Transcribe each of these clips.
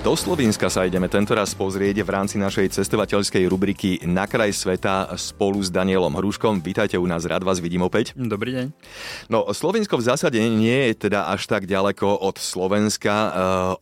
Do Slovenska sa ideme tentoraz pozrieť v rámci našej cestovateľskej rubriky Na kraj sveta spolu s Danielom Hruškom. Vítajte u nás, rád vás vidím opäť. Dobrý deň. No, Slovensko v zásade nie je teda až tak ďaleko od Slovenska. E,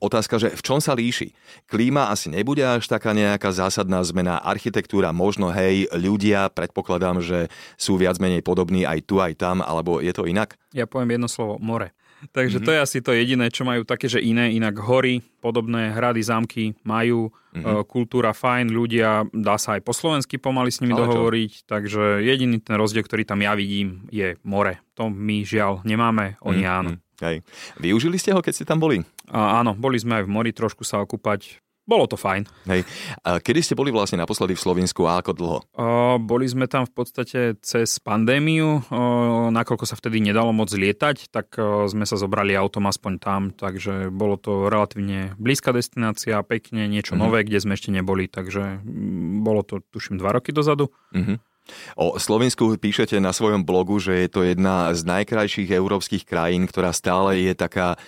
otázka, že v čom sa líši? Klíma asi nebude až taká nejaká zásadná zmena. Architektúra možno, hej, ľudia, predpokladám, že sú viac menej podobní aj tu, aj tam, alebo je to inak? Ja poviem jedno slovo, more. Takže mm-hmm. to je asi to jediné, čo majú také, že iné, inak hory, podobné hrady, zámky majú, mm-hmm. kultúra fajn, ľudia, dá sa aj po slovensky pomaly s nimi Ale dohovoriť, čo? takže jediný ten rozdiel, ktorý tam ja vidím, je more. To my žiaľ nemáme, oni mm-hmm. áno. Hej. Využili ste ho, keď ste tam boli? A, áno, boli sme aj v mori trošku sa okúpať bolo to fajn. Hej. A kedy ste boli vlastne naposledy v Slovensku a ako dlho? O, boli sme tam v podstate cez pandémiu, o, nakoľko sa vtedy nedalo moc lietať, tak o, sme sa zobrali autom aspoň tam, takže bolo to relatívne blízka destinácia, pekne, niečo mm-hmm. nové, kde sme ešte neboli, takže m, bolo to tuším dva roky dozadu. Mm-hmm. O Slovensku píšete na svojom blogu, že je to jedna z najkrajších európskych krajín, ktorá stále je taká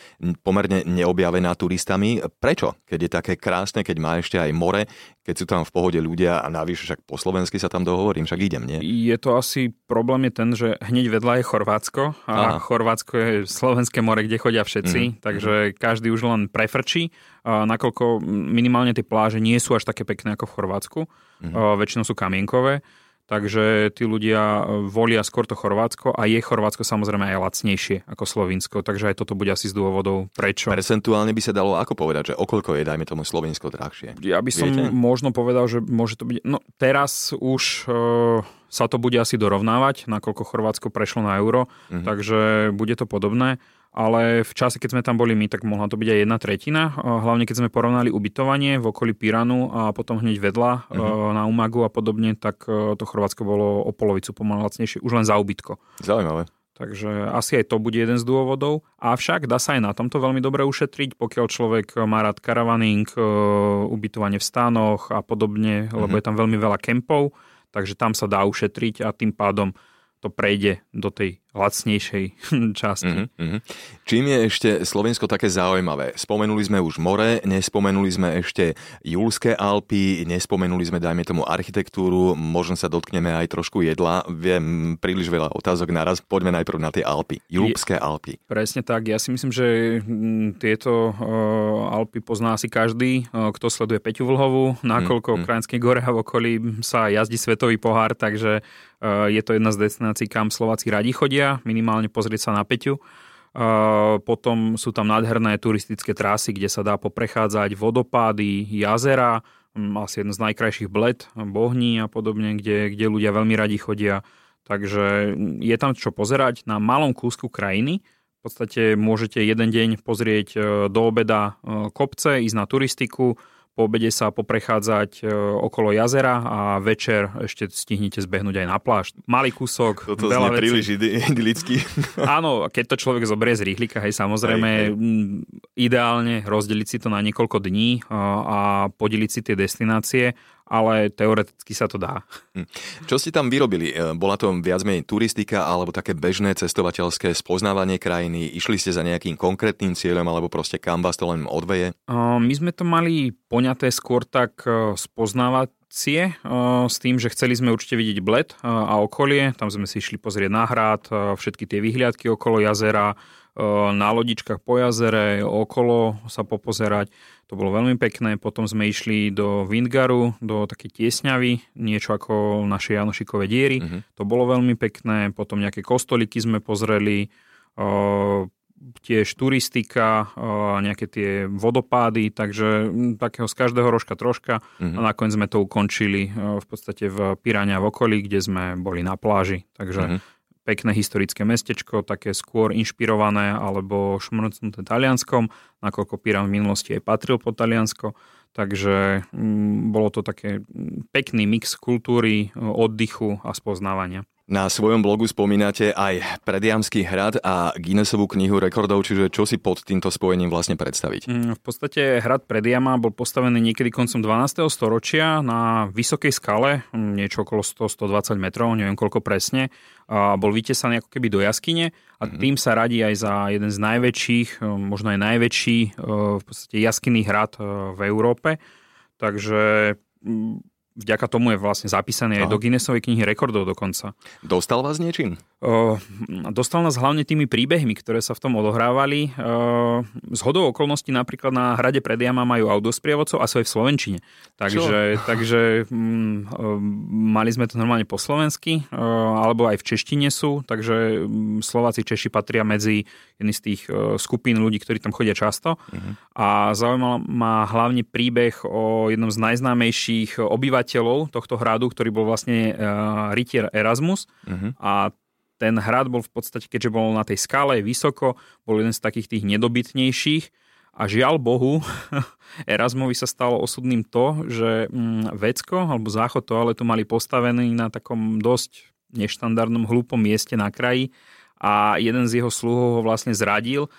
pomerne neobjavená turistami. Prečo? Keď je také krásne, keď má ešte aj more, keď sú tam v pohode ľudia a navyše však po slovensky sa tam dohovorím, však idem, nie? Je to asi, problém je ten, že hneď vedľa je Chorvátsko a Aha. Chorvátsko je slovenské more, kde chodia všetci, mm-hmm. takže každý už len prefrčí, nakoľko minimálne tie pláže nie sú až také pekné ako v Chorvátsku, a väčšinou sú kamienkové, Takže tí ľudia e, volia skôr to Chorvátsko a je Chorvátsko samozrejme aj lacnejšie ako Slovinsko, takže aj toto bude asi z dôvodov prečo. Percentuálne by sa dalo ako povedať, že okoľko je, dajme tomu Slovinsko drahšie? Ja by som Viete? možno povedal, že môže to byť, no teraz už e, sa to bude asi dorovnávať, nakoľko Chorvátsko prešlo na euro, mm-hmm. takže bude to podobné ale v čase, keď sme tam boli my, tak mohla to byť aj jedna tretina. Hlavne keď sme porovnali ubytovanie v okolí Piranu a potom hneď vedľa uh-huh. na Umagu a podobne, tak e, to Chorvátsko bolo o polovicu pomaly lacnejšie, už len za ubytko. Zaujímavé. Takže asi aj to bude jeden z dôvodov. Avšak dá sa aj na tomto veľmi dobre ušetriť, pokiaľ človek má rád karavaning, e, ubytovanie v stánoch a podobne, lebo je tam veľmi veľa kempov, takže tam sa dá ušetriť a tým pádom to prejde do tej lacnejšej časti. Mm-hmm. Čím je ešte Slovensko také zaujímavé? Spomenuli sme už more, nespomenuli sme ešte Julské Alpy, nespomenuli sme, dajme tomu, architektúru, možno sa dotkneme aj trošku jedla. Viem, príliš veľa otázok naraz. Poďme najprv na tie Alpy. Julské Alpy. Presne tak. Ja si myslím, že mm, tieto uh, Alpy pozná asi každý, uh, kto sleduje Peťu Vlhovú, nakoľko mm-hmm. Krajinské gore a v okolí sa jazdí svetový pohár, takže uh, je to jedna z destinácií, kam Slováci radi chodia chodia, minimálne pozrieť sa na Peťu. Potom sú tam nádherné turistické trasy, kde sa dá poprechádzať vodopády, jazera, asi jeden z najkrajších bled, bohní a podobne, kde, kde ľudia veľmi radi chodia. Takže je tam čo pozerať na malom kúsku krajiny. V podstate môžete jeden deň pozrieť e, do obeda e, kopce, ísť na turistiku, po obede sa poprechádzať e, okolo jazera a večer ešte stihnete zbehnúť aj na pláž. Malý kúsok, Toto veľa vecí. príliš idylicky. Áno, keď to človek zoberie z rýchlika, hej, samozrejme, hej, hej. ideálne rozdeliť si to na niekoľko dní a podeliť si tie destinácie ale teoreticky sa to dá. Hm. Čo ste tam vyrobili? E, bola to viac menej turistika alebo také bežné cestovateľské spoznávanie krajiny? Išli ste za nejakým konkrétnym cieľom alebo proste kam vás to len odveje? My sme to mali poňaté skôr tak e, spoznávať s tým, že chceli sme určite vidieť Bled a okolie. Tam sme si išli pozrieť na hrad, všetky tie vyhliadky okolo jazera, na lodičkách po jazere, okolo sa popozerať. To bolo veľmi pekné. Potom sme išli do Windgaru, do také tiesňavy, niečo ako naše Janošikové diery. Uh-huh. To bolo veľmi pekné. Potom nejaké kostoliky sme pozreli, tiež turistika, nejaké tie vodopády, takže takého z každého rožka troška. Uh-huh. A nakoniec sme to ukončili v podstate v Pirania v okolí, kde sme boli na pláži. Takže uh-huh pekné historické mestečko, také skôr inšpirované alebo šmrcnuté Talianskom, nakoľko Pirán v minulosti aj patril po Taliansko. Takže mm, bolo to také pekný mix kultúry, oddychu a spoznávania. Na svojom blogu spomínate aj Prediamský hrad a Guinnessovú knihu rekordov, čiže čo si pod týmto spojením vlastne predstaviť? Mm, v podstate hrad Prediama bol postavený niekedy koncom 12. storočia na vysokej skale, mm, niečo okolo 100-120 metrov, neviem koľko presne. A bol vytesaný ako keby do jaskyne a mm-hmm. tým sa radí aj za jeden z najväčších, možno aj najväčší v podstate jaskinný hrad v Európe. Takže mm, vďaka tomu je vlastne zapísaný aj do Guinnessovej knihy rekordov dokonca. Dostal vás niečím? Uh, dostal nás hlavne tými príbehmi, ktoré sa v tom odohrávali. Uh, z hodou okolností napríklad na hrade Prediama majú audiosprievodcov a sú aj v Slovenčine. Takže, takže um, uh, mali sme to normálne po slovensky, uh, alebo aj v češtine sú, takže um, Slováci, Češi patria medzi jedný z tých uh, skupín ľudí, ktorí tam chodia často. Uh-huh. A zaujímal ma hlavne príbeh o jednom z najznámejších obyvateľov tohto hradu, ktorý bol vlastne uh, rytier Erasmus. Uh-huh. A ten hrad bol v podstate, keďže bol na tej skále vysoko, bol jeden z takých tých nedobytnejších a žiaľ Bohu, Erasmovi sa stalo osudným to, že mm, vecko alebo záchod toaletu mali postavený na takom dosť neštandardnom hlúpom mieste na kraji a jeden z jeho sluhov ho vlastne zradil,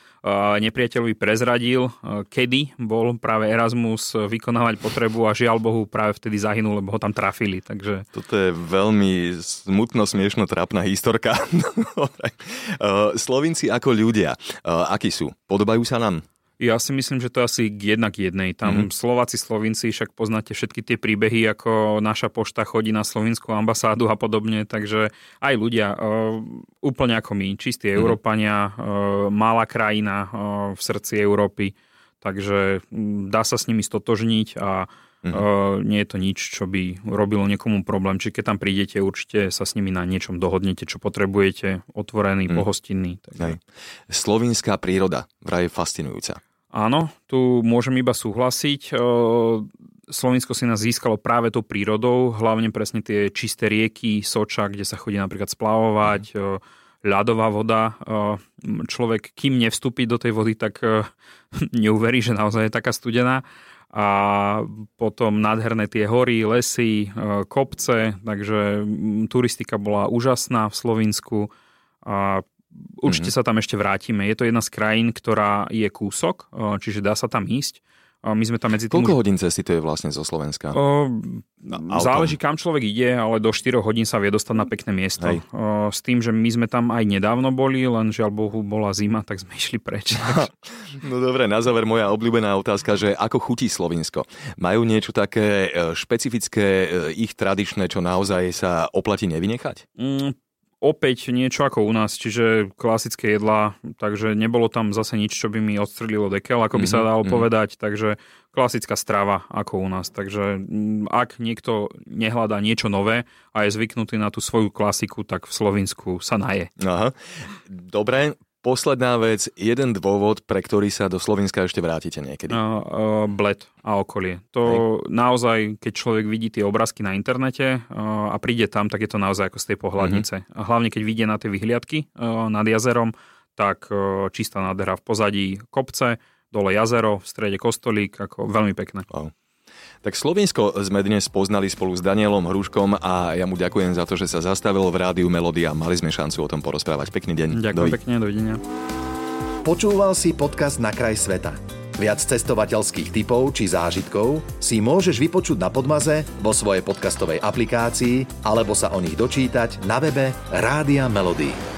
nepriateľovi prezradil, kedy bol práve Erasmus vykonávať potrebu a žiaľ Bohu práve vtedy zahynul, lebo ho tam trafili. Takže... Toto je veľmi smutno, smiešno, trápna historka. Slovinci ako ľudia, akí sú? Podobajú sa nám? Ja si myslím, že to je asi jednak jednej. Tam mm-hmm. Slováci, Slovinci, však poznáte všetky tie príbehy, ako naša pošta chodí na slovinskú ambasádu a podobne, takže aj ľudia, uh, úplne ako my, čistí mm-hmm. Európania, uh, malá krajina uh, v srdci Európy, takže dá sa s nimi stotožniť a Mm-hmm. Uh, nie je to nič, čo by robilo niekomu problém. Či keď tam prídete, určite sa s nimi na niečom dohodnete, čo potrebujete, otvorený, mm. pohostinný. Tak. Slovinská príroda vraj fascinujúca. Áno, tu môžem iba súhlasiť. Slovensko si nás získalo práve tou prírodou, hlavne presne tie čisté rieky, Soča, kde sa chodí napríklad splavovať, mm. ľadová voda. Človek, kým nevstúpi do tej vody, tak neuverí, že naozaj je taká studená. A potom nádherné tie hory, lesy, kopce, takže turistika bola úžasná v Slovensku. A Určite mm-hmm. sa tam ešte vrátime. Je to jedna z krajín, ktorá je kúsok, čiže dá sa tam ísť. My sme tam medzi tým... Koľko už... hodín cesty to je vlastne zo Slovenska? O, záleží, kam človek ide, ale do 4 hodín sa vie dostať na pekné miesto. O, s tým, že my sme tam aj nedávno boli, len žiaľ Bohu bola zima, tak sme išli preč. no dobre, na záver moja obľúbená otázka, že ako chutí Slovinsko? Majú niečo také e, špecifické, e, ich tradičné, čo naozaj sa oplatí nevynechať? Mm, opäť niečo ako u nás, čiže klasické jedlá, takže nebolo tam zase nič, čo by mi odstrelilo dekel, ako by mm-hmm, sa mhm, dalo mm-hmm. povedať, takže klasická strava ako u nás. Takže mm, ak niekto nehľadá niečo nové a je zvyknutý na tú svoju klasiku, tak v Slovensku sa naje. Aha. Dobre, Posledná vec, jeden dôvod, pre ktorý sa do Slovenska ešte vrátite niekedy. Uh, uh, bled a okolie. To Hej. naozaj, keď človek vidí tie obrázky na internete uh, a príde tam, tak je to naozaj ako z tej pohľadnice. Uh-huh. A hlavne, keď vidie na tie vyhliadky uh, nad jazerom, tak uh, čistá nádhera v pozadí kopce, dole jazero, v strede kostolík, ako veľmi pekné. Wow. Tak Slovensko sme dnes poznali spolu s Danielom Hruškom a ja mu ďakujem za to, že sa zastavil v rádiu Melodia a mali sme šancu o tom porozprávať. Pekný deň. Ďakujem Doj. pekne, dovidenia. Počúval si podcast Na kraj sveta. Viac cestovateľských typov či zážitkov si môžeš vypočuť na Podmaze vo svojej podcastovej aplikácii alebo sa o nich dočítať na webe Rádia Melody.